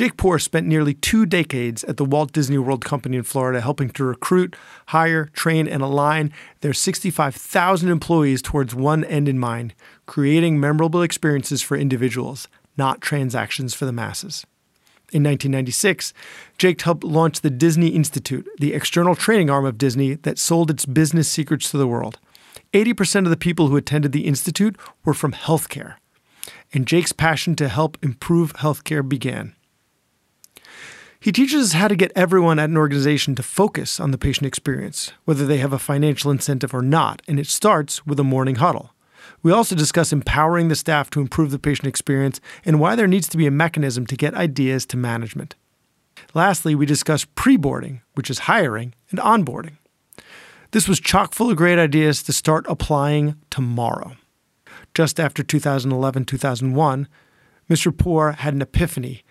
Jake Poore spent nearly two decades at the Walt Disney World Company in Florida, helping to recruit, hire, train, and align their 65,000 employees towards one end in mind creating memorable experiences for individuals, not transactions for the masses. In 1996, Jake helped launch the Disney Institute, the external training arm of Disney that sold its business secrets to the world. 80% of the people who attended the Institute were from healthcare. And Jake's passion to help improve healthcare began. He teaches us how to get everyone at an organization to focus on the patient experience, whether they have a financial incentive or not, and it starts with a morning huddle. We also discuss empowering the staff to improve the patient experience and why there needs to be a mechanism to get ideas to management. Lastly, we discuss pre boarding, which is hiring, and onboarding. This was chock full of great ideas to start applying tomorrow. Just after 2011 2001, Mr. Poore had an epiphany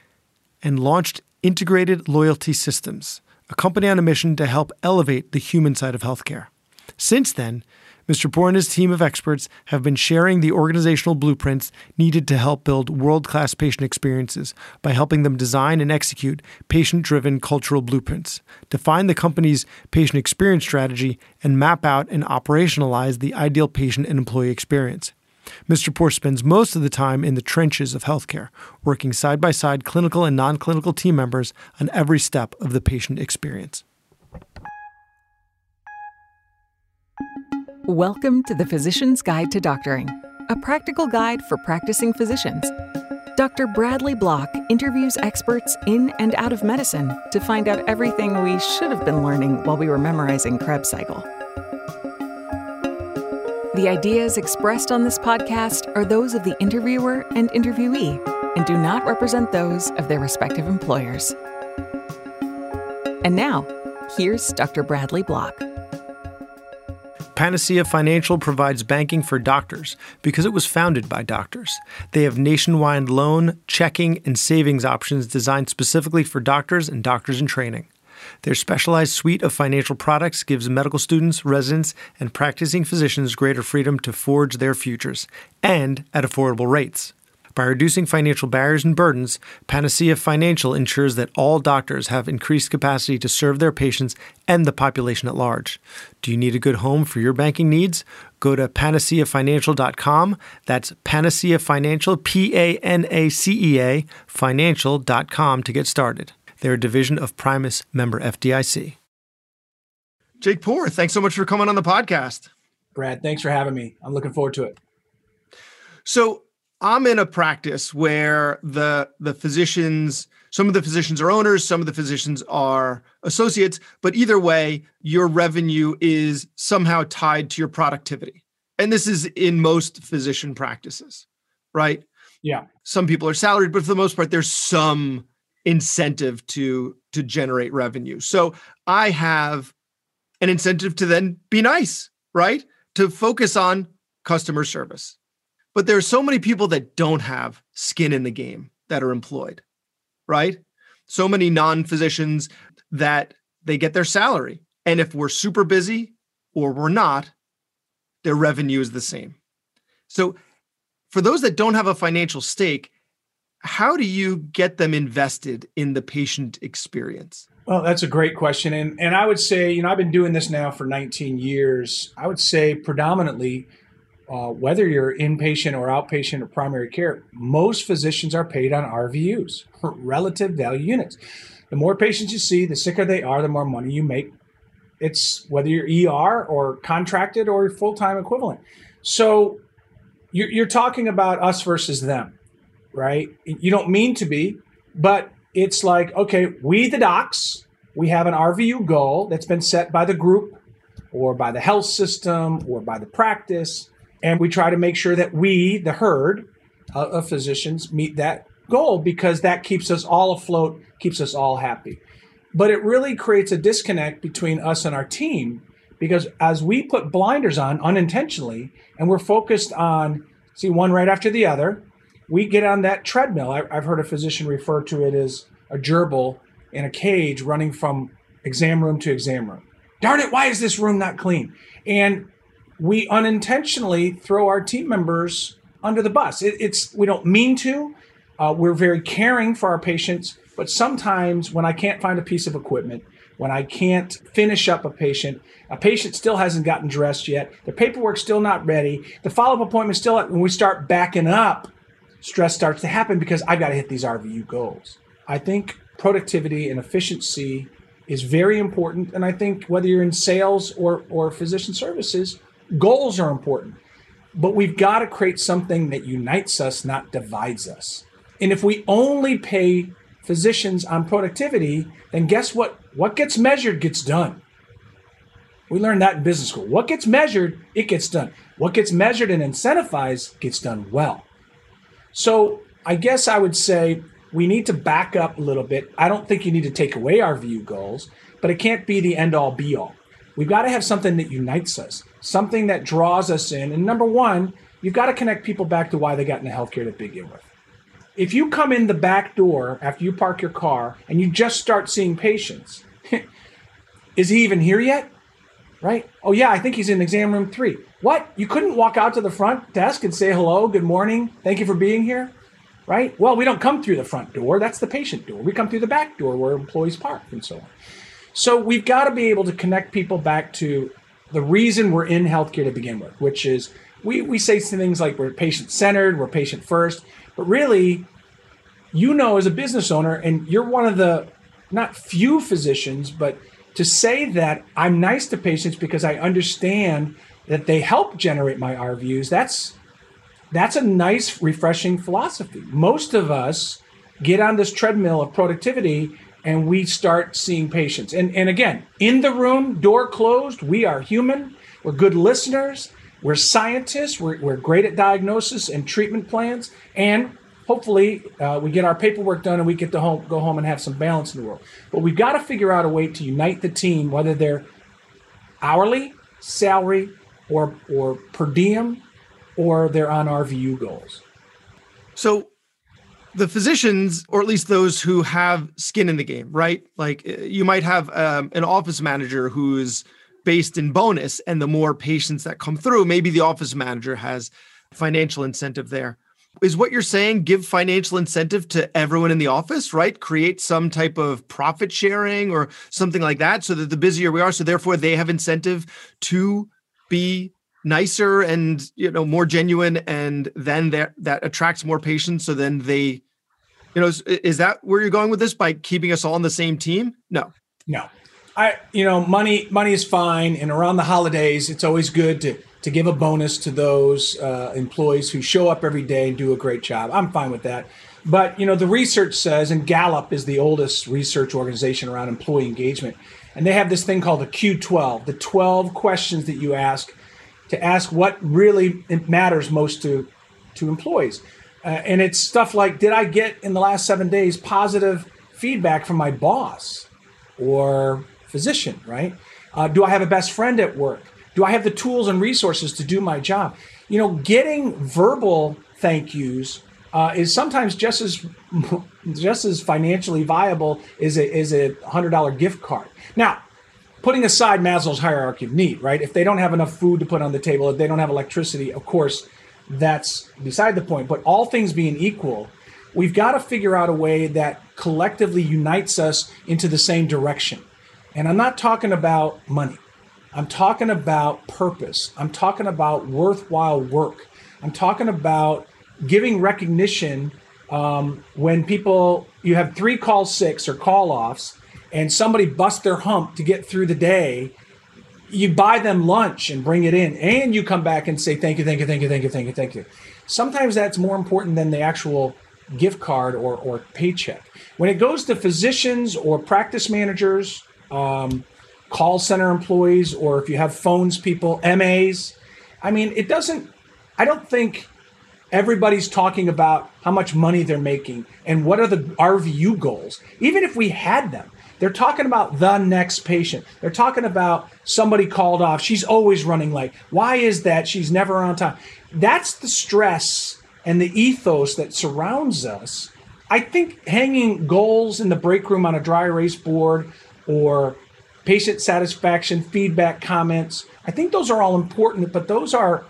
and launched Integrated Loyalty Systems, a company on a mission to help elevate the human side of healthcare. Since then, Mr. Poore and his team of experts have been sharing the organizational blueprints needed to help build world class patient experiences by helping them design and execute patient driven cultural blueprints, define the company's patient experience strategy, and map out and operationalize the ideal patient and employee experience. Mr. Poore spends most of the time in the trenches of healthcare, working side by side clinical and non clinical team members on every step of the patient experience. Welcome to the Physician's Guide to Doctoring, a practical guide for practicing physicians. Dr. Bradley Block interviews experts in and out of medicine to find out everything we should have been learning while we were memorizing Krebs cycle. The ideas expressed on this podcast are those of the interviewer and interviewee and do not represent those of their respective employers. And now, here's Dr. Bradley Block. Panacea Financial provides banking for doctors because it was founded by doctors. They have nationwide loan, checking, and savings options designed specifically for doctors and doctors in training. Their specialized suite of financial products gives medical students, residents, and practicing physicians greater freedom to forge their futures and at affordable rates. By reducing financial barriers and burdens, Panacea Financial ensures that all doctors have increased capacity to serve their patients and the population at large. Do you need a good home for your banking needs? Go to panaceafinancial.com. That's Panacea Financial, P A N A C E A, financial.com to get started. They're a division of Primis member FDIC. Jake Poore, thanks so much for coming on the podcast. Brad, thanks for having me. I'm looking forward to it. So, I'm in a practice where the the physicians, some of the physicians are owners, some of the physicians are associates, but either way, your revenue is somehow tied to your productivity. And this is in most physician practices, right? Yeah. Some people are salaried, but for the most part, there's some incentive to to generate revenue. So I have an incentive to then be nice, right? To focus on customer service. But there are so many people that don't have skin in the game that are employed, right? So many non-physicians that they get their salary. And if we're super busy or we're not, their revenue is the same. So for those that don't have a financial stake, how do you get them invested in the patient experience? Well, that's a great question. And, and I would say, you know, I've been doing this now for 19 years. I would say predominantly, uh, whether you're inpatient or outpatient or primary care, most physicians are paid on RVUs, relative value units. The more patients you see, the sicker they are, the more money you make. It's whether you're ER or contracted or full time equivalent. So you're, you're talking about us versus them right? You don't mean to be, but it's like, okay, we, the docs, we have an RVU goal that's been set by the group or by the health system or by the practice. And we try to make sure that we, the herd uh, of physicians, meet that goal because that keeps us all afloat, keeps us all happy. But it really creates a disconnect between us and our team because as we put blinders on unintentionally and we're focused on, see, one right after the other, we get on that treadmill. I, have heard a physician refer to it as a gerbil in a cage running from exam room to exam room. Darn it, why is this room not clean? And we unintentionally throw our team members under the bus. It, it's we don't mean to. Uh, we're very caring for our patients, But sometimes when I can't find a piece of equipment, when I can't finish up a patient, a patient still hasn't gotten dressed yet, the paperwork's still not ready, the follow up appointment still, when we start backing up, stress starts to happen because I've got to hit these RVU goals. I think productivity and efficiency is very important. And I think whether you're in sales or, or physician services, goals are important. But we've got to create something that unites us, not divides us. And if we only pay physicians on productivity, then guess what? What gets measured gets done. We learned that in business school. What gets measured, it gets done. What gets measured and incentivized gets done well. So I guess I would say we need to back up a little bit. I don't think you need to take away RVU goals, but it can't be the end all be all. We've got to have something that unites us, something that draws us in. And number one, you've got to connect people back to why they got into healthcare to begin with. If you come in the back door after you park your car and you just start seeing patients, is he even here yet? Right? Oh, yeah, I think he's in exam room three. What? You couldn't walk out to the front desk and say hello, good morning, thank you for being here? Right? Well, we don't come through the front door. That's the patient door. We come through the back door where employees park and so on. So we've got to be able to connect people back to the reason we're in healthcare to begin with, which is we, we say things like we're patient centered, we're patient first, but really, you know, as a business owner, and you're one of the not few physicians, but to say that I'm nice to patients because I understand that they help generate my RVUs, that's that's a nice, refreshing philosophy. Most of us get on this treadmill of productivity and we start seeing patients. And, and again, in the room, door closed, we are human, we're good listeners, we're scientists, we're, we're great at diagnosis and treatment plans, and hopefully uh, we get our paperwork done and we get to home, go home and have some balance in the world. But we've got to figure out a way to unite the team, whether they're hourly, salary, or, or per diem, or they're on RVU goals. So the physicians, or at least those who have skin in the game, right? Like uh, you might have um, an office manager who's based in bonus, and the more patients that come through, maybe the office manager has financial incentive there. Is what you're saying give financial incentive to everyone in the office, right? Create some type of profit sharing or something like that so that the busier we are, so therefore they have incentive to be nicer and you know more genuine and then that that attracts more patients so then they you know is, is, that where you're going with this by keeping us all on the same team? No. No. I you know money money is fine and around the holidays it's always good to to give a bonus to those uh, employees who show up every day and do a great job i'm fine with that but you know the research says and gallup is the oldest research organization around employee engagement and they have this thing called the q12 the 12 questions that you ask to ask what really matters most to to employees. Uh, and it's stuff like did I get in the last 7 days positive feedback from my boss or physician, right? Uh, do I have a best friend at work? Do I have the tools and resources to do my job? You know, getting verbal thank yous uh, is sometimes just as just as financially viable as a, as a hundred dollar gift card. Now, putting aside Maslow's hierarchy of need, right? If they don't have enough food to put on the table, if they don't have electricity, of course, that's beside the point. But all things being equal, we've got to figure out a way that collectively unites us into the same direction. And I'm not talking about money. I'm talking about purpose. I'm talking about worthwhile work. I'm talking about giving recognition um, when people, you have three call six or call offs, and somebody busts their hump to get through the day, you buy them lunch and bring it in, and you come back and say, Thank you, thank you, thank you, thank you, thank you, thank you. Sometimes that's more important than the actual gift card or, or paycheck. When it goes to physicians or practice managers, um, call center employees, or if you have phones people, MAs, I mean, it doesn't, I don't think everybody's talking about how much money they're making and what are the RVU goals. Even if we had them, they're talking about the next patient. They're talking about somebody called off. She's always running late. Why is that? She's never on time. That's the stress and the ethos that surrounds us. I think hanging goals in the break room on a dry erase board or patient satisfaction, feedback, comments, I think those are all important, but those are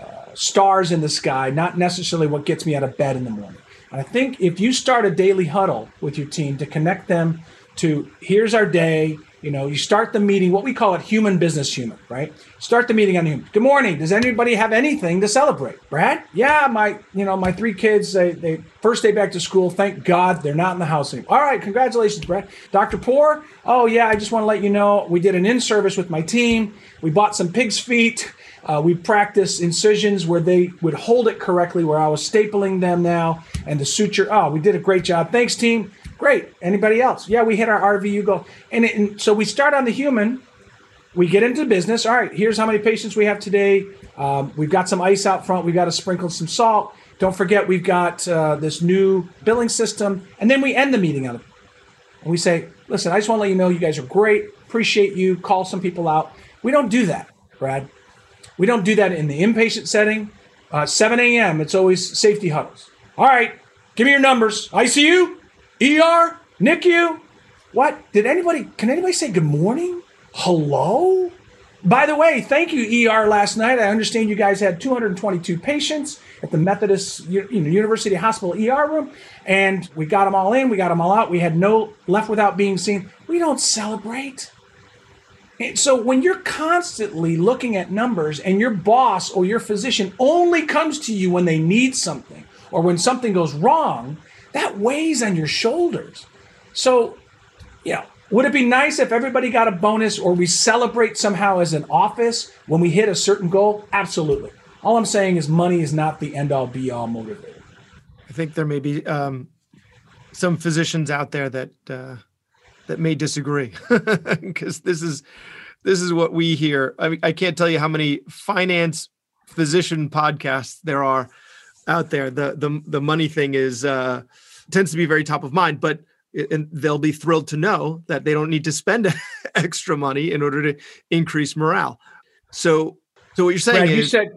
uh, stars in the sky, not necessarily what gets me out of bed in the morning. And I think if you start a daily huddle with your team to connect them to here's our day, you know, you start the meeting, what we call it human business human, right? Start the meeting on the human. Good morning. Does anybody have anything to celebrate? Brad? Yeah, my, you know, my three kids, they, they first day back to school. Thank God they're not in the house anymore. All right, congratulations, Brad. Dr. Poor? Oh yeah, I just want to let you know we did an in-service with my team. We bought some pig's feet. Uh, we practiced incisions where they would hold it correctly, where I was stapling them now, and the suture. Oh, we did a great job. Thanks, team. Great. Anybody else? Yeah, we hit our RVU goal. And, it, and so we start on the human. We get into business. All right, here's how many patients we have today. Um, we've got some ice out front. We've got to sprinkle some salt. Don't forget, we've got uh, this new billing system. And then we end the meeting on it. And we say, listen, I just want to let you know you guys are great. Appreciate you. Call some people out. We don't do that, Brad. We don't do that in the inpatient setting. Uh, 7 a.m., it's always safety huddles. All right, give me your numbers. ICU, ER, NICU. What? Did anybody, can anybody say good morning? Hello? By the way, thank you, ER, last night. I understand you guys had 222 patients at the Methodist you know, University Hospital ER room, and we got them all in, we got them all out. We had no left without being seen. We don't celebrate. And So when you're constantly looking at numbers and your boss or your physician only comes to you when they need something or when something goes wrong, that weighs on your shoulders. So, you know, would it be nice if everybody got a bonus or we celebrate somehow as an office when we hit a certain goal? Absolutely. All I'm saying is money is not the end all be all motivator. I think there may be um, some physicians out there that uh, that may disagree because this is this is what we hear. I, mean, I can't tell you how many finance physician podcasts there are out there. The the the money thing is uh, tends to be very top of mind, but and they'll be thrilled to know that they don't need to spend extra money in order to increase morale. So, so what you're saying Brad, is, you said,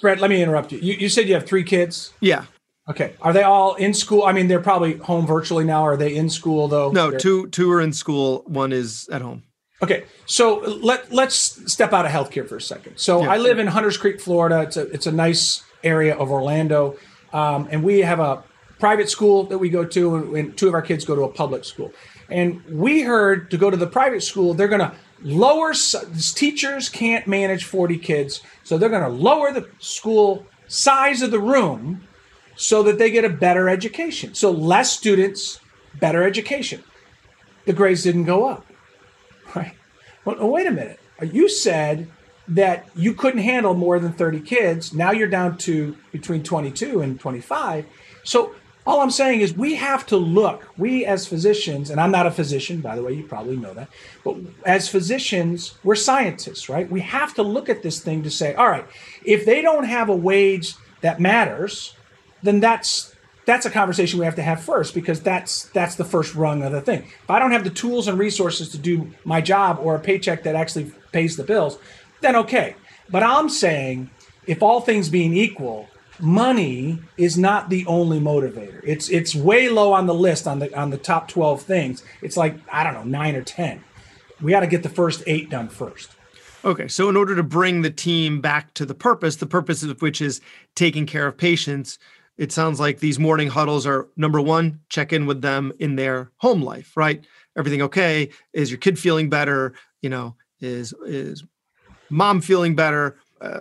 Brad, let me interrupt you. you. You said you have three kids. Yeah. Okay. Are they all in school? I mean, they're probably home virtually now. Are they in school though? No, they're... two two are in school. One is at home. Okay, so let let's step out of healthcare for a second. So yeah. I live in Hunters Creek, Florida. It's a it's a nice area of Orlando, um, and we have a private school that we go to, and, and two of our kids go to a public school. And we heard to go to the private school, they're going to lower teachers can't manage 40 kids, so they're going to lower the school size of the room so that they get a better education. So less students, better education. The grades didn't go up. Right? Well, oh, wait a minute. You said that you couldn't handle more than 30 kids. Now you're down to between 22 and 25. So all I'm saying is we have to look, we as physicians, and I'm not a physician, by the way, you probably know that, but as physicians, we're scientists, right? We have to look at this thing to say, all right, if they don't have a wage that matters, then that's that's a conversation we have to have first because that's that's the first rung of the thing. If I don't have the tools and resources to do my job or a paycheck that actually pays the bills, then okay. But I'm saying if all things being equal, money is not the only motivator. It's it's way low on the list on the on the top 12 things. It's like I don't know, 9 or 10. We got to get the first 8 done first. Okay, so in order to bring the team back to the purpose, the purpose of which is taking care of patients, it sounds like these morning huddles are number 1, check in with them in their home life, right? Everything okay? Is your kid feeling better? You know, is is mom feeling better? Uh,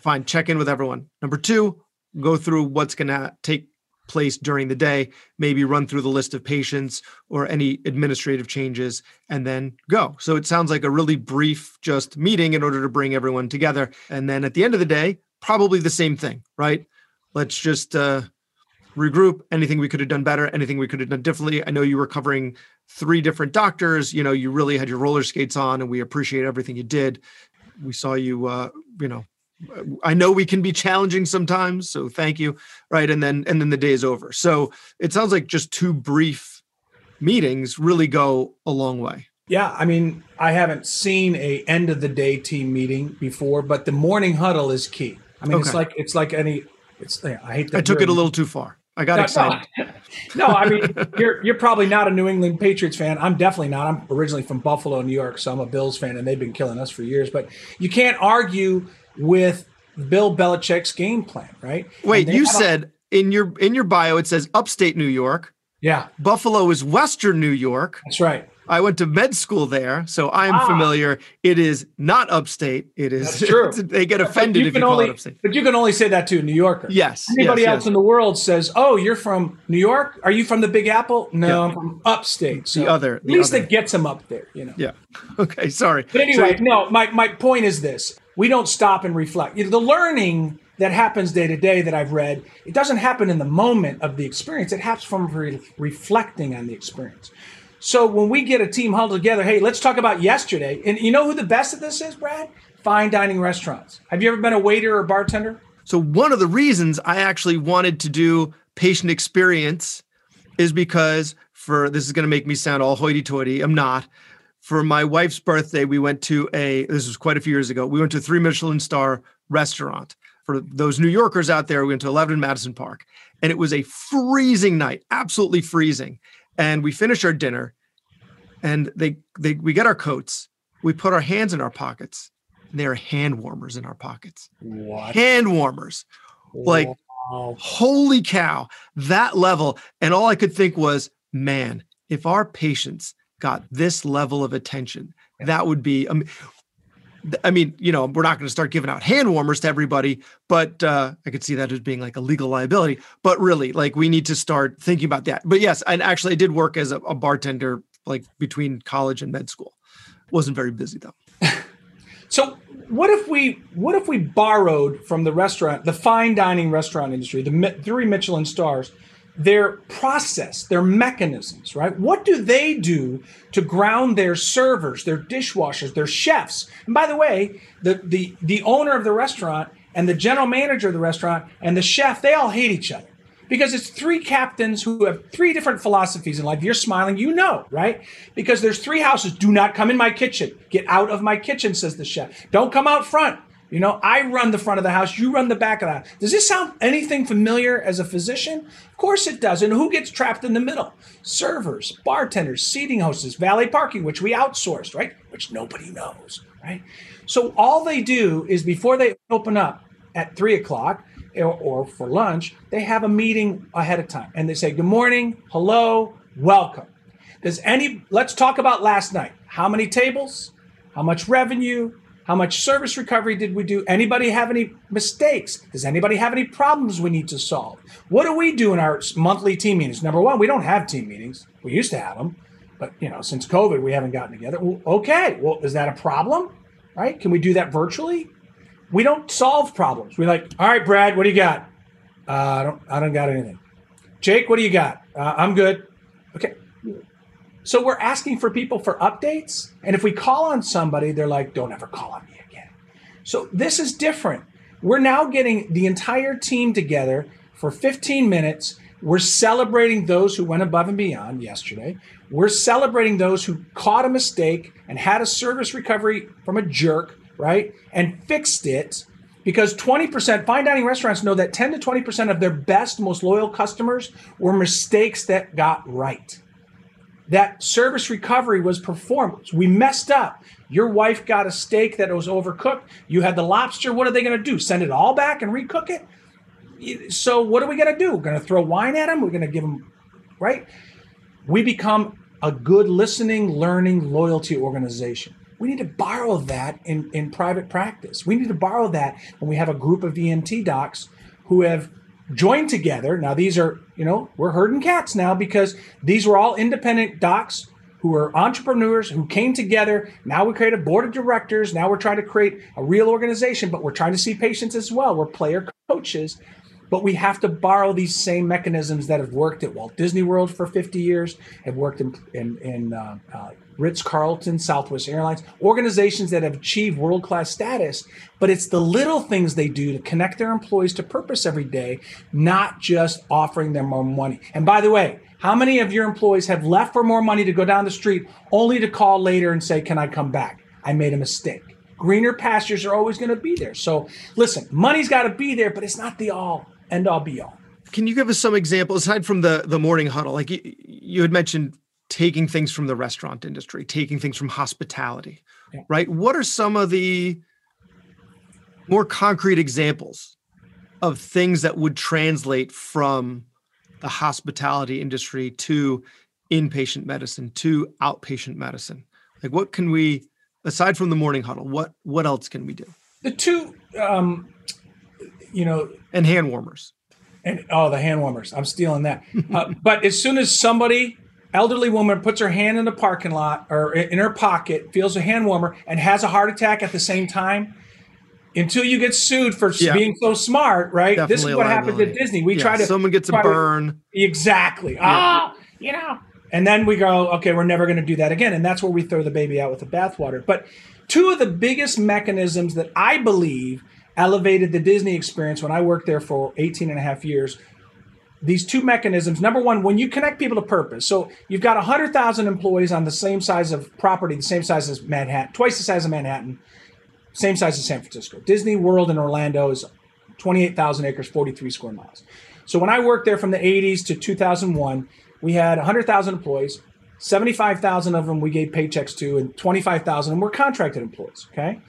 fine, check in with everyone. Number 2, go through what's going to take place during the day, maybe run through the list of patients or any administrative changes, and then go. So it sounds like a really brief, just meeting in order to bring everyone together. And then at the end of the day, probably the same thing, right? Let's just uh, regroup. Anything we could have done better, anything we could have done differently. I know you were covering three different doctors. You know, you really had your roller skates on, and we appreciate everything you did. We saw you, uh, you know, I know we can be challenging sometimes, so thank you. Right, and then and then the day is over. So it sounds like just two brief meetings really go a long way. Yeah, I mean, I haven't seen a end of the day team meeting before, but the morning huddle is key. I mean, okay. it's like it's like any. It's I hate. That. I took it a little too far. I got no, excited. No. no, I mean, you're you're probably not a New England Patriots fan. I'm definitely not. I'm originally from Buffalo, New York, so I'm a Bills fan, and they've been killing us for years. But you can't argue with Bill Belichick's game plan, right? Wait, you said in your in your bio it says upstate New York. Yeah. Buffalo is Western New York. That's right. I went to med school there, so I'm ah. familiar. It is not upstate. It is That's true. they get offended you if you call only, it upstate. But you can only say that to a New Yorker. Yes. Anybody yes, else yes. in the world says, "Oh, you're from New York? Are you from the Big Apple?" No, yeah. I'm from upstate. So the other. The at least other. it gets them up there. You know. Yeah. Okay. Sorry. But anyway, so, no. My my point is this: we don't stop and reflect. The learning that happens day to day that I've read, it doesn't happen in the moment of the experience. It happens from re- reflecting on the experience. So when we get a team huddled together, hey, let's talk about yesterday. And you know who the best at this is, Brad? Fine dining restaurants. Have you ever been a waiter or bartender? So one of the reasons I actually wanted to do patient experience is because for this is going to make me sound all hoity-toity. I'm not. For my wife's birthday, we went to a this was quite a few years ago. We went to a three Michelin star restaurant for those New Yorkers out there, we went to 11 Madison Park, and it was a freezing night, absolutely freezing. And we finish our dinner, and they they we get our coats, we put our hands in our pockets, and there are hand warmers in our pockets. What? Hand warmers, like wow. holy cow, that level. And all I could think was, man, if our patients got this level of attention, that would be. Um, I mean, you know, we're not going to start giving out hand warmers to everybody, but uh, I could see that as being like a legal liability. But really, like, we need to start thinking about that. But yes, and actually, I did work as a, a bartender like between college and med school. Wasn't very busy though. so, what if we what if we borrowed from the restaurant, the fine dining restaurant industry, the three Michelin stars? Their process, their mechanisms, right? What do they do to ground their servers, their dishwashers, their chefs? And by the way, the, the, the owner of the restaurant and the general manager of the restaurant and the chef, they all hate each other because it's three captains who have three different philosophies in life. You're smiling, you know, right? Because there's three houses. Do not come in my kitchen. Get out of my kitchen, says the chef. Don't come out front. You know, I run the front of the house, you run the back of the house. Does this sound anything familiar as a physician? Of course it does. And who gets trapped in the middle? Servers, bartenders, seating hosts, valet parking, which we outsourced, right? Which nobody knows, right? So all they do is before they open up at three o'clock or, or for lunch, they have a meeting ahead of time and they say, Good morning, hello, welcome. Does any, let's talk about last night. How many tables? How much revenue? How much service recovery did we do? Anybody have any mistakes? Does anybody have any problems we need to solve? What do we do in our monthly team meetings? Number one, we don't have team meetings. We used to have them, but you know, since COVID, we haven't gotten together. Well, okay, well, is that a problem? Right? Can we do that virtually? We don't solve problems. We're like, all right, Brad, what do you got? Uh, I don't, I don't got anything. Jake, what do you got? Uh, I'm good. So we're asking for people for updates. And if we call on somebody, they're like, don't ever call on me again. So this is different. We're now getting the entire team together for 15 minutes. We're celebrating those who went above and beyond yesterday. We're celebrating those who caught a mistake and had a service recovery from a jerk, right? And fixed it because 20% fine dining restaurants know that 10 to 20% of their best most loyal customers were mistakes that got right that service recovery was performed. We messed up. Your wife got a steak that was overcooked. You had the lobster. What are they going to do? Send it all back and recook it? So what are we going to do? We're going to throw wine at them. We're going to give them, right? We become a good listening, learning, loyalty organization. We need to borrow that in, in private practice. We need to borrow that when we have a group of ENT docs who have joined together. Now, these are, you know, we're herding cats now because these were all independent docs who were entrepreneurs who came together. Now we create a board of directors. Now we're trying to create a real organization, but we're trying to see patients as well. We're player coaches. But we have to borrow these same mechanisms that have worked at Walt Disney World for 50 years, have worked in, in, in uh, uh, Ritz Carlton, Southwest Airlines, organizations that have achieved world class status. But it's the little things they do to connect their employees to purpose every day, not just offering them more money. And by the way, how many of your employees have left for more money to go down the street only to call later and say, Can I come back? I made a mistake. Greener pastures are always going to be there. So listen, money's got to be there, but it's not the all end all be all. Can you give us some examples aside from the the morning huddle? Like you, you had mentioned taking things from the restaurant industry, taking things from hospitality, yeah. right? What are some of the more concrete examples of things that would translate from the hospitality industry to inpatient medicine to outpatient medicine? Like, what can we, aside from the morning huddle, what what else can we do? The two, um, you know, and hand warmers. And oh, the hand warmers! I'm stealing that. uh, but as soon as somebody, elderly woman, puts her hand in the parking lot or in her pocket, feels a hand warmer, and has a heart attack at the same time, until you get sued for yeah. being so smart, right? Definitely this is what happens at Disney. We yeah, try to someone gets a burn. To, exactly. Ah, yeah. oh, you know. And then we go, okay, we're never going to do that again. And that's where we throw the baby out with the bathwater. But two of the biggest mechanisms that I believe elevated the Disney experience when I worked there for 18 and a half years. These two mechanisms. Number one, when you connect people to purpose. So you've got 100,000 employees on the same size of property, the same size as Manhattan, twice the size of Manhattan same size as San Francisco. Disney World in Orlando is 28,000 acres, 43 square miles. So when I worked there from the 80s to 2001, we had 100,000 employees. 75,000 of them we gave paychecks to, and 25,000 of them were contracted employees. Okay.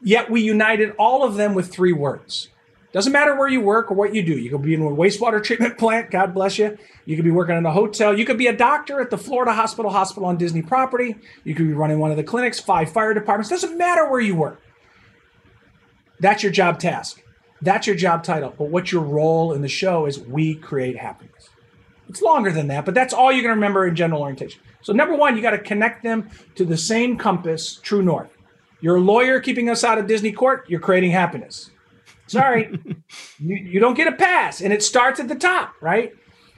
Yet we united all of them with three words. Doesn't matter where you work or what you do. You could be in a wastewater treatment plant, God bless you. You could be working in a hotel. You could be a doctor at the Florida Hospital Hospital on Disney property. You could be running one of the clinics, five fire departments. Doesn't matter where you work. That's your job task. That's your job title. But what your role in the show is we create happiness. It's longer than that, but that's all you're going to remember in general orientation. So, number one, you got to connect them to the same compass, true north. You're a lawyer keeping us out of Disney court, you're creating happiness. Sorry, you, you don't get a pass. And it starts at the top, right?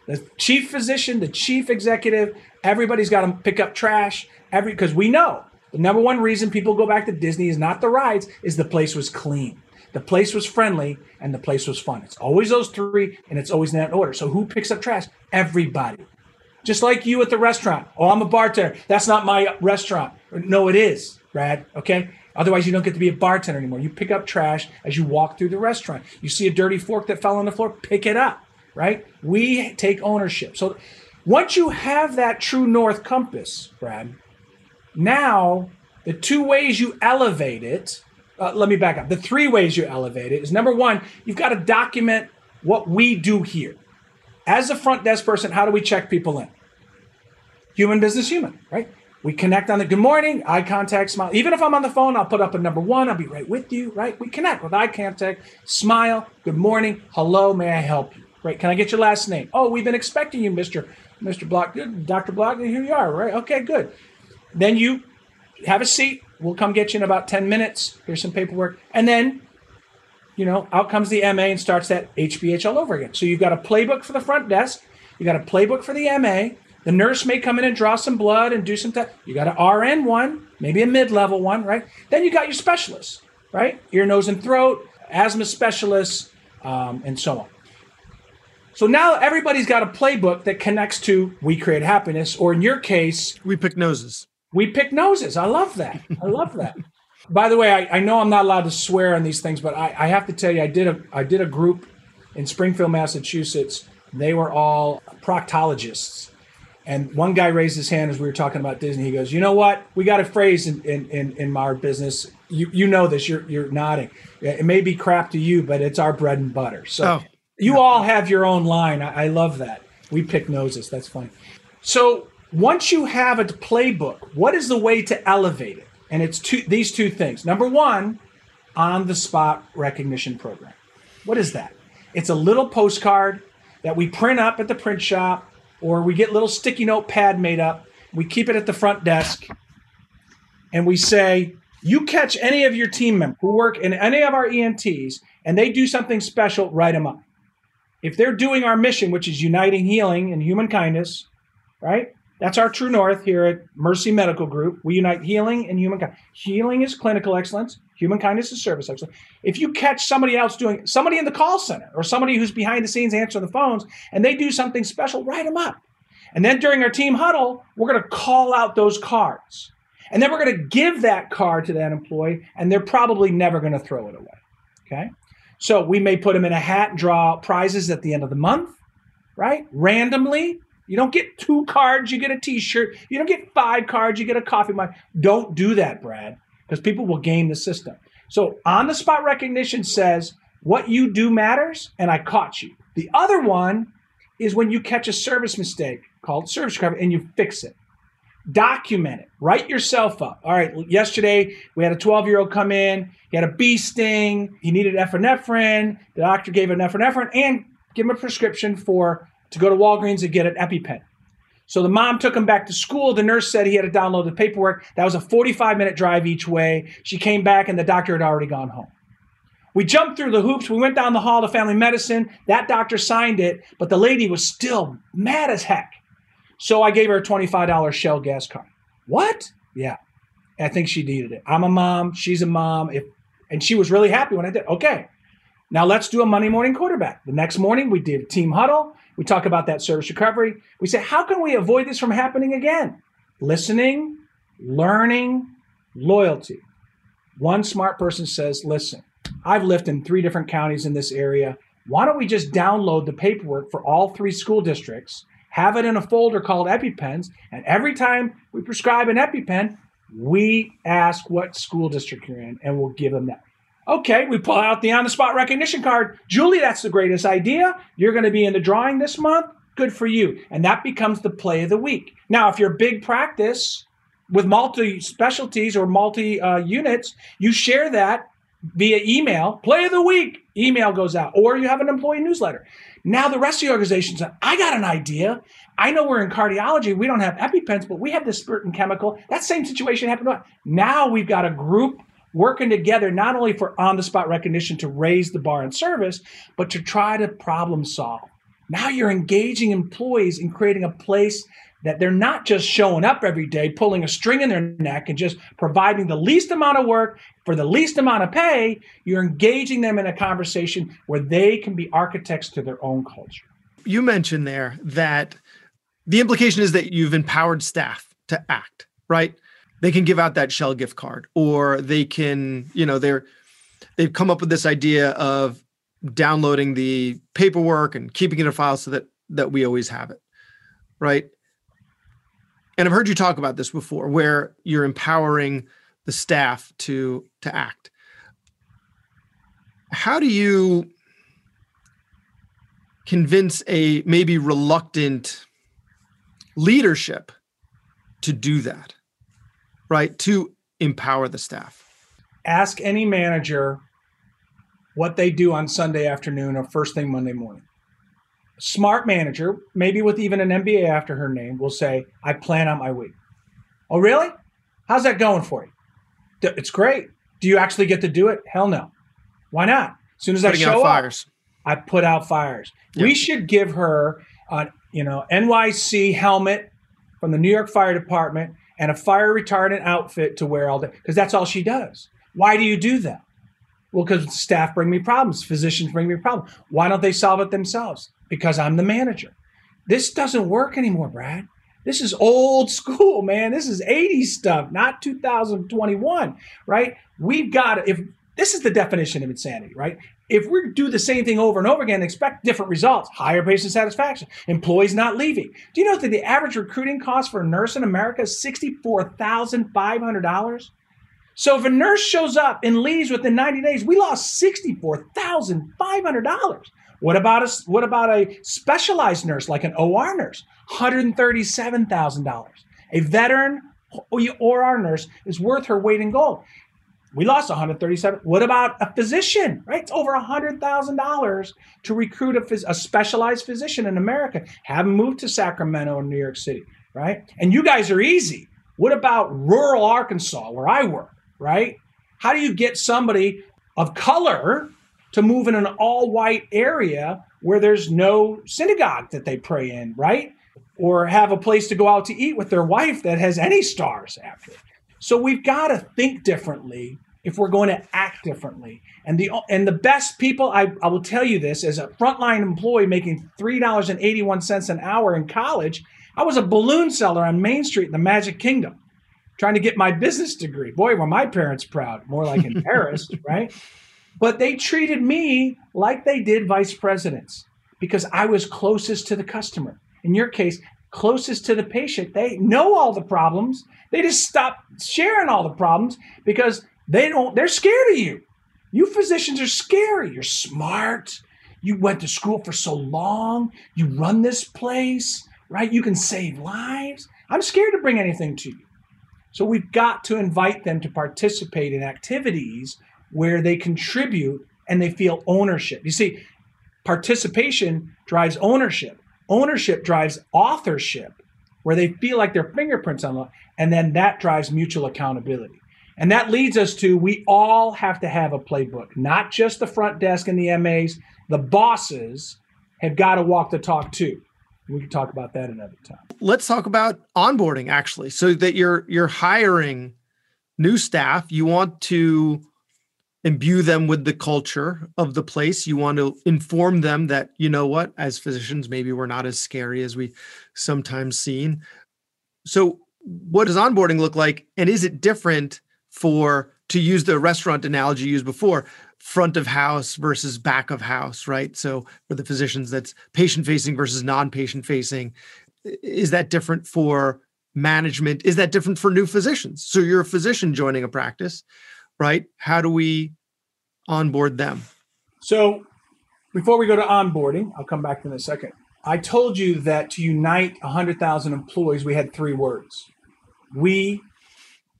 The chief physician, the chief executive, everybody's got to pick up trash. Every because we know the number one reason people go back to Disney is not the rides, is the place was clean. The place was friendly and the place was fun. It's always those three and it's always in that order. So who picks up trash? Everybody. Just like you at the restaurant. Oh, I'm a bartender. That's not my restaurant. No, it is, Brad. Okay. Otherwise, you don't get to be a bartender anymore. You pick up trash as you walk through the restaurant. You see a dirty fork that fell on the floor, pick it up, right? We take ownership. So once you have that true north compass, Brad, now, the two ways you elevate it, uh, let me back up. The three ways you elevate it is number one, you've got to document what we do here. As a front desk person, how do we check people in? Human business human, right? We connect on the good morning, eye contact, smile. Even if I'm on the phone, I'll put up a number one. I'll be right with you, right? We connect with eye contact, smile, good morning, hello, may I help you? Right? Can I get your last name? Oh, we've been expecting you, Mr. Mr. Block. Good, Dr. Block. Here you are, right? Okay, good. Then you have a seat. We'll come get you in about 10 minutes. Here's some paperwork. And then, you know, out comes the MA and starts that HBH all over again. So you've got a playbook for the front desk. You got a playbook for the MA. The nurse may come in and draw some blood and do some tests. You got an RN one, maybe a mid-level one, right? Then you got your specialists, right? Ear, nose, and throat, asthma specialists, um, and so on. So now everybody's got a playbook that connects to We Create Happiness, or in your case, We Pick Noses. We pick noses. I love that. I love that. By the way, I, I, know I'm not allowed to swear on these things, but I, I, have to tell you, I did a I did a group in Springfield, Massachusetts. They were all proctologists. And one guy raised his hand as we were talking about Disney. He goes, "You know what? We got a phrase in in, in, in our business. You you know this. You're you're nodding. It may be crap to you, but it's our bread and butter. So oh. you all have your own line. I, I love that. We pick noses. That's fine. So once you have a playbook, what is the way to elevate it? And it's two, these two things. Number one, on the spot recognition program. What is that? It's a little postcard that we print up at the print shop, or we get little sticky note pad made up. We keep it at the front desk, and we say, "You catch any of your team members who work in any of our ENTs, and they do something special, write them up. If they're doing our mission, which is uniting healing and human kindness, right? That's our true north here at Mercy Medical Group. We unite healing and human kindness. Healing is clinical excellence. Human kindness is service excellence. If you catch somebody else doing somebody in the call center or somebody who's behind the scenes answering the phones and they do something special, write them up. And then during our team huddle, we're going to call out those cards. And then we're going to give that card to that employee, and they're probably never going to throw it away. Okay. So we may put them in a hat and draw prizes at the end of the month, right? Randomly, you don't get two cards, you get a t-shirt. You don't get five cards, you get a coffee mug. Don't do that, Brad, because people will game the system. So on the spot recognition says What you do matters, and I caught you. The other one is when you catch a service mistake called service recovery and you fix it. Document it. Write yourself up. All right, yesterday we had a 12 year old come in. He had a bee sting. He needed epinephrine. The doctor gave him epinephrine and give him a prescription for to go to Walgreens and get an EpiPen. So the mom took him back to school. The nurse said he had to download the paperwork. That was a 45 minute drive each way. She came back and the doctor had already gone home. We jumped through the hoops. We went down the hall to family medicine. That doctor signed it, but the lady was still mad as heck. So I gave her a $25 Shell gas card. What? Yeah. I think she needed it. I'm a mom. She's a mom. If, and she was really happy when I did. Okay. Now let's do a Monday morning quarterback. The next morning we did team huddle. We talk about that service recovery. We say, how can we avoid this from happening again? Listening, learning, loyalty. One smart person says, listen, I've lived in three different counties in this area. Why don't we just download the paperwork for all three school districts have it in a folder called EpiPens, and every time we prescribe an EpiPen, we ask what school district you're in, and we'll give them that. Okay, we pull out the on the spot recognition card. Julie, that's the greatest idea. You're going to be in the drawing this month. Good for you. And that becomes the play of the week. Now, if you're big practice with multi specialties or multi uh, units, you share that via email. Play of the week email goes out, or you have an employee newsletter. Now the rest of the organization's I got an idea. I know we're in cardiology. We don't have EpiPens, but we have this certain chemical. That same situation happened. Now we've got a group working together, not only for on the spot recognition to raise the bar in service, but to try to problem solve. Now you're engaging employees in creating a place that they're not just showing up every day, pulling a string in their neck and just providing the least amount of work for the least amount of pay. You're engaging them in a conversation where they can be architects to their own culture. You mentioned there that the implication is that you've empowered staff to act, right? They can give out that shell gift card or they can, you know, they're they've come up with this idea of downloading the paperwork and keeping it in a file so that that we always have it. Right? and I've heard you talk about this before, where you're empowering the staff to to act. How do you convince a maybe reluctant leadership to do that? Right? To empower the staff. Ask any manager what they do on Sunday afternoon or first thing Monday morning smart manager, maybe with even an MBA after her name, will say, I plan on my week. Oh, really? How's that going for you? It's great. Do you actually get to do it? Hell no. Why not? As soon as Putting I show fires. Up, I put out fires. Yep. We should give her a you know NYC helmet from the New York Fire Department and a fire retardant outfit to wear all day because that's all she does. Why do you do that? Well, because staff bring me problems, physicians bring me problems. Why don't they solve it themselves? because I'm the manager. This doesn't work anymore, Brad. This is old school, man. This is 80s stuff, not 2021, right? We've got if this is the definition of insanity, right? If we do the same thing over and over again, expect different results, higher patient satisfaction, employees not leaving. Do you know that the average recruiting cost for a nurse in America is $64,500? So if a nurse shows up and leaves within 90 days, we lost $64,500. What about a what about a specialized nurse like an OR nurse? $137,000. A veteran OR nurse is worth her weight in gold. We lost 137. What about a physician? Right, it's over $100,000 to recruit a, phys- a specialized physician in America. Have them move to Sacramento or New York City, right? And you guys are easy. What about rural Arkansas, where I work? Right? How do you get somebody of color to move in an all white area where there's no synagogue that they pray in, right? Or have a place to go out to eat with their wife that has any stars after it. So we've got to think differently if we're going to act differently. And the and the best people, I, I will tell you this, as a frontline employee making three dollars and eighty one cents an hour in college, I was a balloon seller on Main Street in the Magic Kingdom, trying to get my business degree. Boy, were my parents proud, more like embarrassed, right? But they treated me like they did vice presidents because I was closest to the customer. In your case, closest to the patient. They know all the problems. They just stop sharing all the problems because they don't they're scared of you. You physicians are scary. You're smart. You went to school for so long. You run this place, right? You can save lives. I'm scared to bring anything to you. So we've got to invite them to participate in activities where they contribute and they feel ownership. You see, participation drives ownership. Ownership drives authorship, where they feel like their fingerprints on it, and then that drives mutual accountability. And that leads us to we all have to have a playbook, not just the front desk and the MAs. The bosses have got to walk the talk too. We can talk about that another time. Let's talk about onboarding actually. So that you're you're hiring new staff, you want to imbue them with the culture of the place. You want to inform them that, you know what, as physicians, maybe we're not as scary as we sometimes seen. So what does onboarding look like? And is it different for to use the restaurant analogy used before front of house versus back of house right? So for the physicians that's patient facing versus non-patient facing. Is that different for management? Is that different for new physicians? So you're a physician joining a practice right? How do we onboard them? So before we go to onboarding i'll come back in a second. I told you that to unite 100000 employees we had three words. We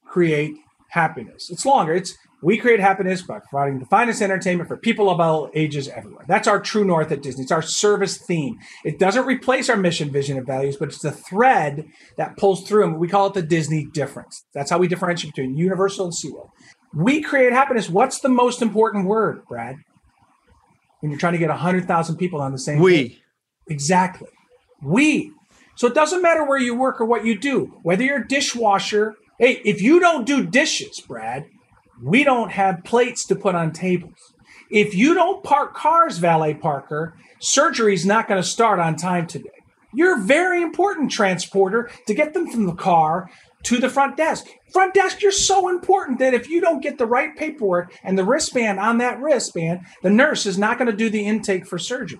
create happiness. It's longer. It's we create happiness by providing the finest entertainment for people of all ages everywhere. That's our true north at Disney. It's our service theme. It doesn't replace our mission, vision, and values, but it's the thread that pulls through them. We call it the Disney difference. That's how we differentiate between Universal and SeaWorld. We create happiness. What's the most important word, Brad? When you're trying to get 100,000 people on the same We. Page. Exactly. We. So it doesn't matter where you work or what you do, whether you're a dishwasher Hey, if you don't do dishes, Brad, we don't have plates to put on tables. If you don't park cars, valet parker, surgery's not going to start on time today. You're a very important transporter to get them from the car to the front desk. Front desk, you're so important that if you don't get the right paperwork and the wristband on that wristband, the nurse is not going to do the intake for surgery.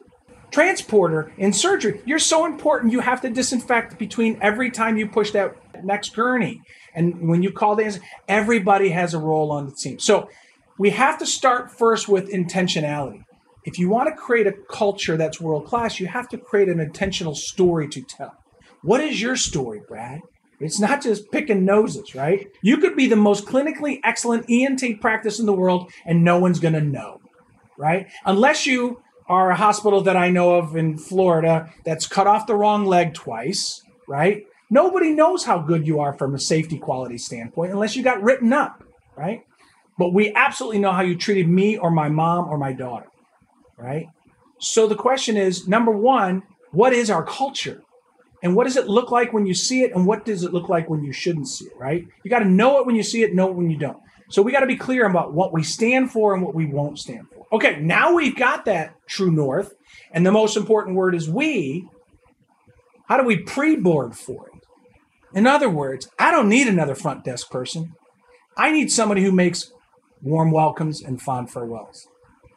Transporter in surgery, you're so important you have to disinfect between every time you push that next gurney. And when you call the everybody has a role on the team. So we have to start first with intentionality. If you want to create a culture that's world class, you have to create an intentional story to tell. What is your story, Brad? It's not just picking noses, right? You could be the most clinically excellent ENT practice in the world and no one's going to know, right? Unless you are a hospital that I know of in Florida that's cut off the wrong leg twice, right? Nobody knows how good you are from a safety quality standpoint unless you got written up, right? But we absolutely know how you treated me or my mom or my daughter, right? So the question is number one, what is our culture? And what does it look like when you see it? And what does it look like when you shouldn't see it, right? You got to know it when you see it, know it when you don't. So we got to be clear about what we stand for and what we won't stand for. Okay, now we've got that true north. And the most important word is we. How do we pre board for it? In other words, I don't need another front desk person. I need somebody who makes warm welcomes and fond farewells.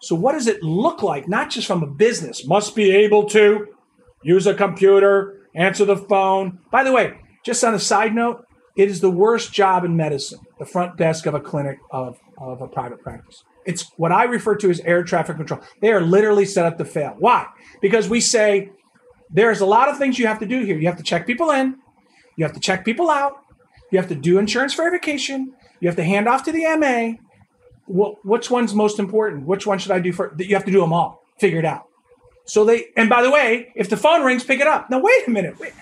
So, what does it look like, not just from a business? Must be able to use a computer, answer the phone. By the way, just on a side note, it is the worst job in medicine, the front desk of a clinic of, of a private practice. It's what I refer to as air traffic control. They are literally set up to fail. Why? Because we say there's a lot of things you have to do here. You have to check people in, you have to check people out. You have to do insurance verification. You have to hand off to the MA. Well, which one's most important? Which one should I do for? You have to do them all. Figure it out. So they, and by the way, if the phone rings, pick it up. Now wait a minute. Wait.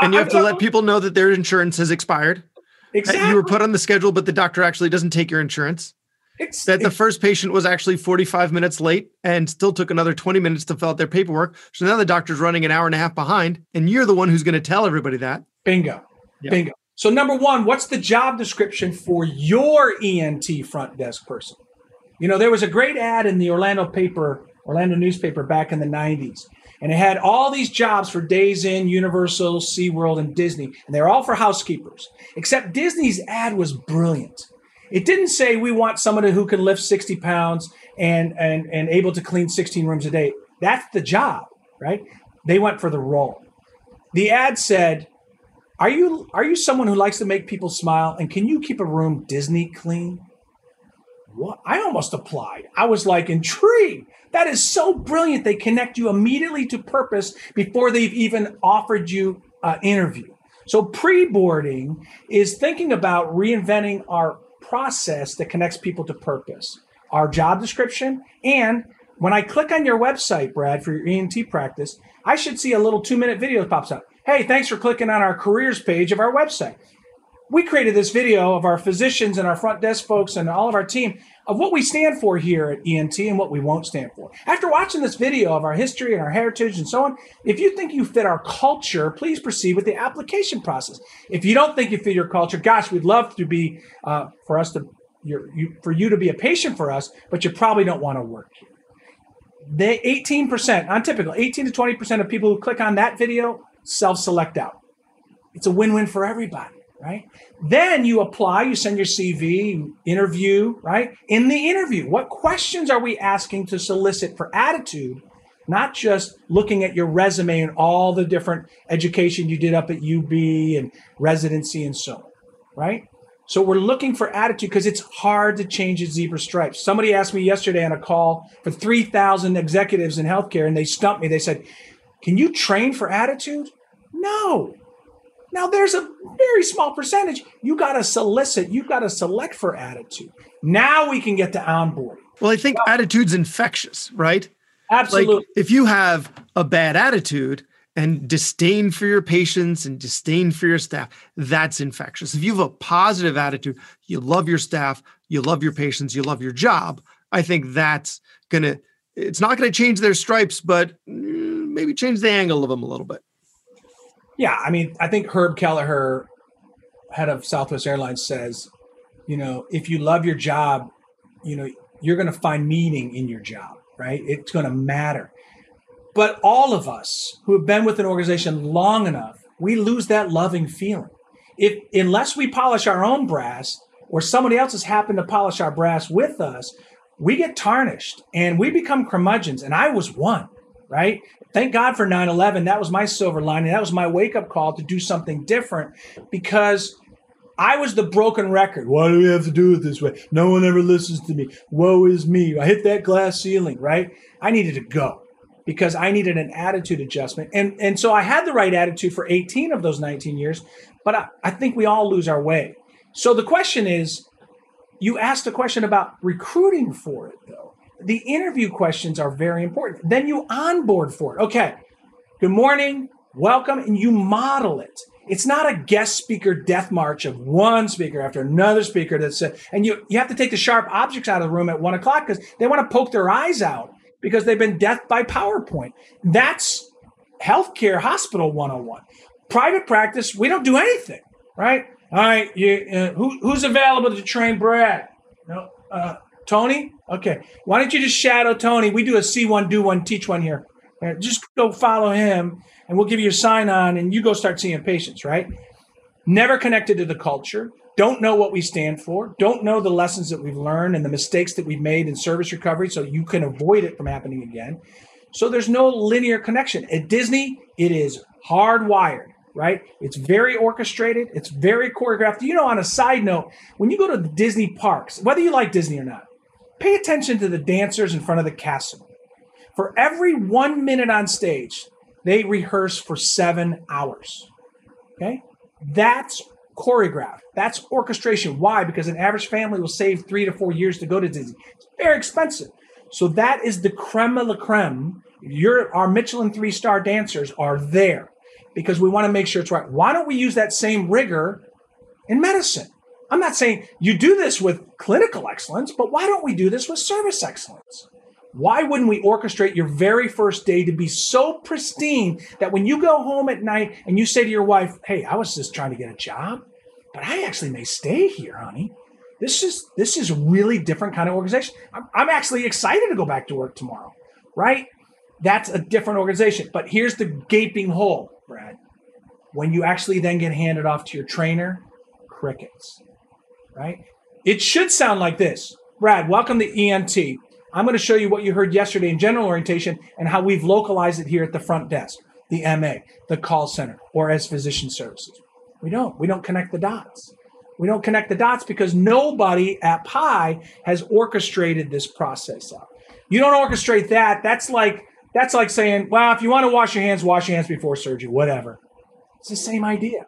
And you have I, to I, let people know that their insurance has expired. Exactly. You were put on the schedule, but the doctor actually doesn't take your insurance. It's, that the first patient was actually 45 minutes late and still took another 20 minutes to fill out their paperwork. So now the doctor's running an hour and a half behind, and you're the one who's going to tell everybody that. Bingo. Bingo. So, number one, what's the job description for your ENT front desk person? You know, there was a great ad in the Orlando paper, Orlando newspaper back in the 90s, and it had all these jobs for Days Inn, Universal, SeaWorld, and Disney, and they're all for housekeepers. Except Disney's ad was brilliant. It didn't say we want somebody who can lift 60 pounds and, and, and able to clean 16 rooms a day. That's the job, right? They went for the role. The ad said, are you are you someone who likes to make people smile and can you keep a room Disney clean? what? I almost applied. I was like intrigued. That is so brilliant. They connect you immediately to purpose before they've even offered you an interview. So pre-boarding is thinking about reinventing our process that connects people to purpose, our job description, and when I click on your website, Brad, for your ENT practice, I should see a little two-minute video that pops up. Hey, thanks for clicking on our careers page of our website we created this video of our physicians and our front desk folks and all of our team of what we stand for here at ENT and what we won't stand for. After watching this video of our history and our heritage and so on, if you think you fit our culture, please proceed with the application process. If you don't think you fit your culture, gosh, we'd love to be uh, for us to you, for you to be a patient for us, but you probably don't want to work here. They 18% on typical 18 to 20% of people who click on that video self-select out. It's a win-win for everybody right? Then you apply, you send your CV, interview, right? In the interview, what questions are we asking to solicit for attitude? Not just looking at your resume and all the different education you did up at UB and residency and so on, right? So we're looking for attitude because it's hard to change a zebra stripes. Somebody asked me yesterday on a call for 3,000 executives in healthcare and they stumped me. They said, Can you train for attitude? No, now, there's a very small percentage. You got to solicit, you got to select for attitude. Now we can get to onboarding. Well, I think attitude's infectious, right? Absolutely. Like if you have a bad attitude and disdain for your patients and disdain for your staff, that's infectious. If you have a positive attitude, you love your staff, you love your patients, you love your job, I think that's going to, it's not going to change their stripes, but mm, maybe change the angle of them a little bit. Yeah, I mean, I think Herb Kelleher, head of Southwest Airlines, says, you know, if you love your job, you know, you're going to find meaning in your job, right? It's going to matter. But all of us who have been with an organization long enough, we lose that loving feeling. If unless we polish our own brass or somebody else has happened to polish our brass with us, we get tarnished and we become curmudgeons. And I was one right? Thank God for 9 11. That was my silver lining. That was my wake up call to do something different because I was the broken record. Why do we have to do it this way? No one ever listens to me. Woe is me. I hit that glass ceiling, right? I needed to go because I needed an attitude adjustment. And, and so I had the right attitude for 18 of those 19 years, but I, I think we all lose our way. So the question is you asked a question about recruiting for it, though the interview questions are very important. Then you onboard for it. Okay, good morning, welcome, and you model it. It's not a guest speaker death march of one speaker after another speaker that's uh, and you you have to take the sharp objects out of the room at one o'clock because they want to poke their eyes out because they've been death by PowerPoint. That's healthcare hospital 101. Private practice, we don't do anything, right? All right, you, uh, who, who's available to train Brad? No, uh, Tony? Okay. Why don't you just shadow Tony? We do a see one, do one, teach one here. Uh, just go follow him and we'll give you a sign on and you go start seeing patients, right? Never connected to the culture. Don't know what we stand for. Don't know the lessons that we've learned and the mistakes that we've made in service recovery so you can avoid it from happening again. So there's no linear connection. At Disney, it is hardwired right? It's very orchestrated, it's very choreographed. You know, on a side note, when you go to the Disney parks, whether you like Disney or not, Pay attention to the dancers in front of the castle. For every one minute on stage, they rehearse for seven hours. Okay? That's choreographed. That's orchestration. Why? Because an average family will save three to four years to go to Disney. It's very expensive. So that is the creme de la creme. Your, our Michelin three star dancers are there because we want to make sure it's right. Why don't we use that same rigor in medicine? I'm not saying you do this with clinical excellence, but why don't we do this with service excellence? Why wouldn't we orchestrate your very first day to be so pristine that when you go home at night and you say to your wife, Hey, I was just trying to get a job, but I actually may stay here, honey. This is this is really different kind of organization. I'm, I'm actually excited to go back to work tomorrow, right? That's a different organization. But here's the gaping hole, Brad. When you actually then get handed off to your trainer, crickets right? It should sound like this. Brad, welcome to ENT. I'm going to show you what you heard yesterday in general orientation and how we've localized it here at the front desk, the MA, the call center, or as physician services. We don't. We don't connect the dots. We don't connect the dots because nobody at Pi has orchestrated this process out. You don't orchestrate that. That's like that's like saying, well, if you want to wash your hands, wash your hands before surgery, whatever. It's the same idea.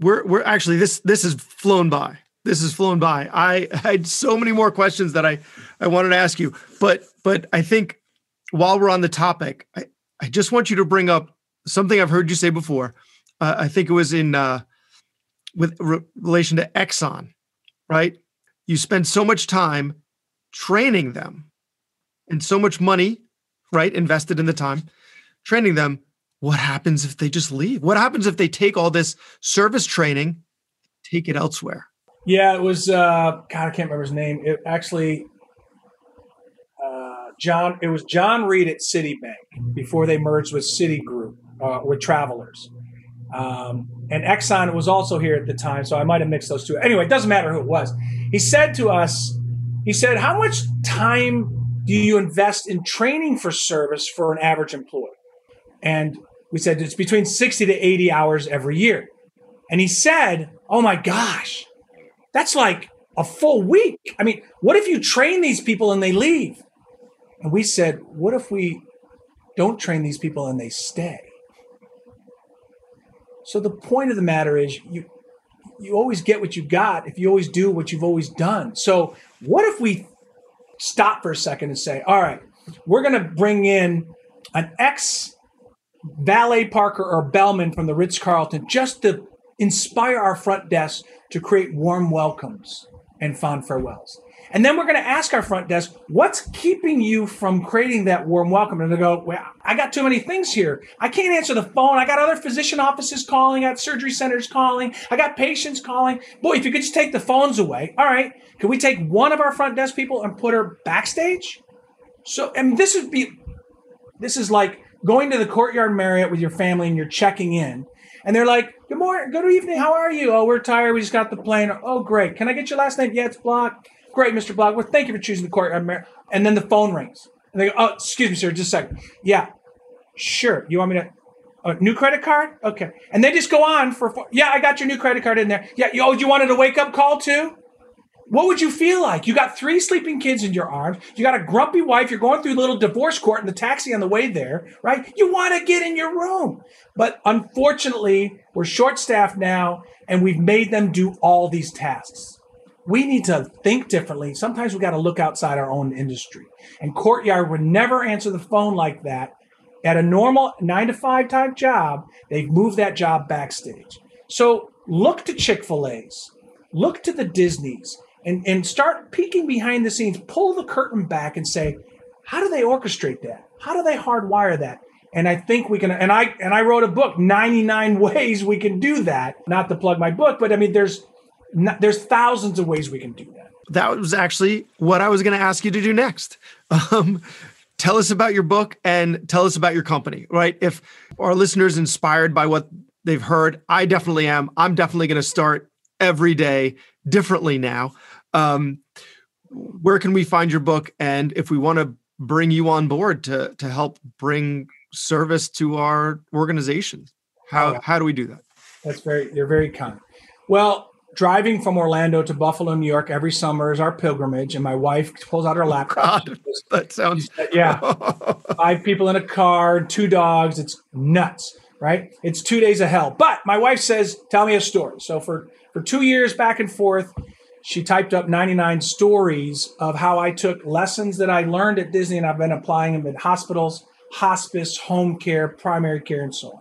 We're we're actually this this has flown by. This has flown by. I had so many more questions that I I wanted to ask you, but but I think while we're on the topic, I, I just want you to bring up something I've heard you say before. Uh, I think it was in uh, with re- relation to Exxon, right? You spend so much time training them and so much money, right, invested in the time training them. What happens if they just leave? What happens if they take all this service training, take it elsewhere? Yeah, it was uh, God. I can't remember his name. It actually uh, John. It was John Reed at Citibank before they merged with Citigroup uh, with Travelers. Um, and Exxon was also here at the time, so I might have mixed those two. Anyway, it doesn't matter who it was. He said to us, he said, "How much time do you invest in training for service for an average employee?" And we said it's between 60 to 80 hours every year. And he said, "Oh my gosh, that's like a full week. I mean, what if you train these people and they leave?" And we said, "What if we don't train these people and they stay?" So the point of the matter is you you always get what you got if you always do what you've always done. So what if we stop for a second and say, all right, we're going to bring in an ex valet parker or bellman from the Ritz Carlton just to inspire our front desk to create warm welcomes and fond farewells. And then we're going to ask our front desk, what's keeping you from creating that warm welcome? And they go, well, I got too many things here. I can't answer the phone. I got other physician offices calling. I got surgery centers calling. I got patients calling. Boy, if you could just take the phones away. All right. Can we take one of our front desk people and put her backstage? So, and this would be, this is like going to the Courtyard Marriott with your family and you're checking in. And they're like, good morning, good evening, how are you? Oh, we're tired, we just got the plane. Oh, great. Can I get your last name? Yeah, it's Block. Great, Mr. Block. Well, thank you for choosing the Courtyard uh, And then the phone rings. And they go, oh, excuse me, sir, just a second. Yeah, sure. You want me to, a new credit card? Okay. And they just go on for, yeah, I got your new credit card in there. Yeah, you, oh, you wanted a wake up call too? What would you feel like? You got three sleeping kids in your arms. You got a grumpy wife. You're going through a little divorce court in the taxi on the way there, right? You want to get in your room. But unfortunately, we're short staffed now and we've made them do all these tasks. We need to think differently. Sometimes we got to look outside our own industry. And Courtyard would never answer the phone like that. At a normal nine to five type job, they've moved that job backstage. So look to Chick fil A's, look to the Disneys, and, and start peeking behind the scenes, pull the curtain back and say, how do they orchestrate that? How do they hardwire that? And I think we can and I and I wrote a book, 99 ways we can do that. Not to plug my book, but I mean there's there's thousands of ways we can do that. That was actually what I was going to ask you to do next. Um, tell us about your book and tell us about your company, right? If our listeners inspired by what they've heard, I definitely am. I'm definitely going to start every day differently now. Um, where can we find your book? And if we want to bring you on board to to help bring service to our organization, how how do we do that? That's very you're very kind. Well, driving from Orlando to Buffalo, New York every summer is our pilgrimage, and my wife pulls out her laptop. God, that sounds yeah. Five people in a car, two dogs. It's nuts, right? It's two days of hell. But my wife says, "Tell me a story." So for for two years back and forth, she typed up 99 stories of how I took lessons that I learned at Disney and I've been applying them in hospitals, hospice, home care, primary care, and so on.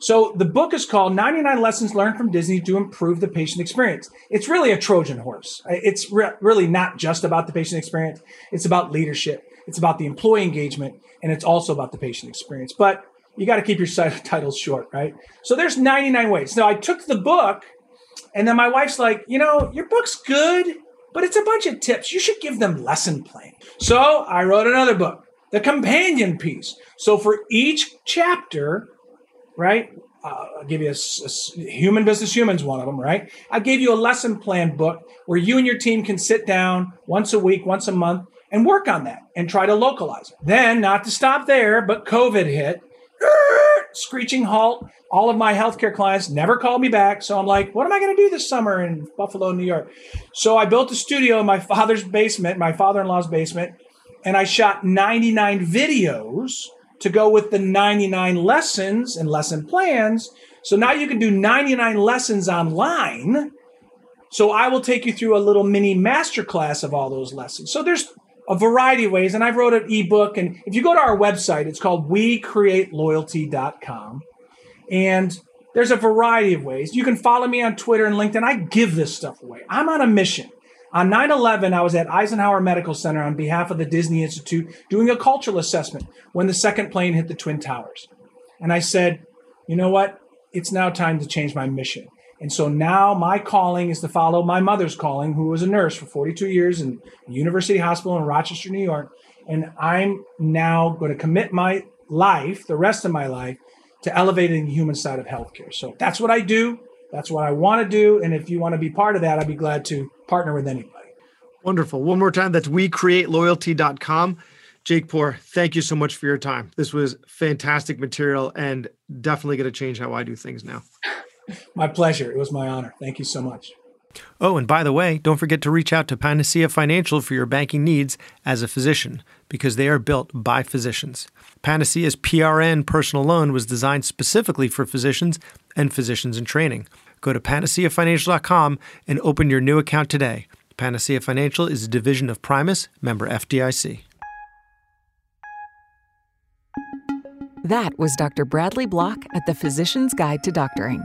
So the book is called 99 Lessons Learned from Disney to Improve the Patient Experience. It's really a Trojan horse. It's re- really not just about the patient experience. It's about leadership. It's about the employee engagement and it's also about the patient experience. But you got to keep your titles short, right? So there's 99 ways. Now I took the book and then my wife's like, you know, your book's good, but it's a bunch of tips. You should give them lesson plan. So I wrote another book, the companion piece. So for each chapter, right? Uh, I'll give you a, a, human business humans one of them, right? I gave you a lesson plan book where you and your team can sit down once a week, once a month, and work on that and try to localize it. Then, not to stop there, but COVID hit. Screeching halt. All of my healthcare clients never called me back. So I'm like, what am I going to do this summer in Buffalo, New York? So I built a studio in my father's basement, my father in law's basement, and I shot 99 videos to go with the 99 lessons and lesson plans. So now you can do 99 lessons online. So I will take you through a little mini masterclass of all those lessons. So there's a variety of ways. And I've wrote an ebook. And if you go to our website, it's called WeCreateLoyalty.com. And there's a variety of ways. You can follow me on Twitter and LinkedIn. I give this stuff away. I'm on a mission. On 9 11, I was at Eisenhower Medical Center on behalf of the Disney Institute doing a cultural assessment when the second plane hit the Twin Towers. And I said, you know what? It's now time to change my mission. And so now my calling is to follow my mother's calling, who was a nurse for 42 years in University Hospital in Rochester, New York. And I'm now going to commit my life, the rest of my life, to elevating the human side of healthcare. So that's what I do. That's what I want to do. And if you want to be part of that, I'd be glad to partner with anybody. Wonderful. One more time, that's wecreateloyalty.com. Jake Poore, thank you so much for your time. This was fantastic material and definitely going to change how I do things now. My pleasure. It was my honor. Thank you so much. Oh, and by the way, don't forget to reach out to Panacea Financial for your banking needs as a physician because they are built by physicians. Panacea's PRN personal loan was designed specifically for physicians and physicians in training. Go to panaceafinancial.com and open your new account today. Panacea Financial is a division of Primis, member FDIC. That was Dr. Bradley Block at the Physician's Guide to Doctoring.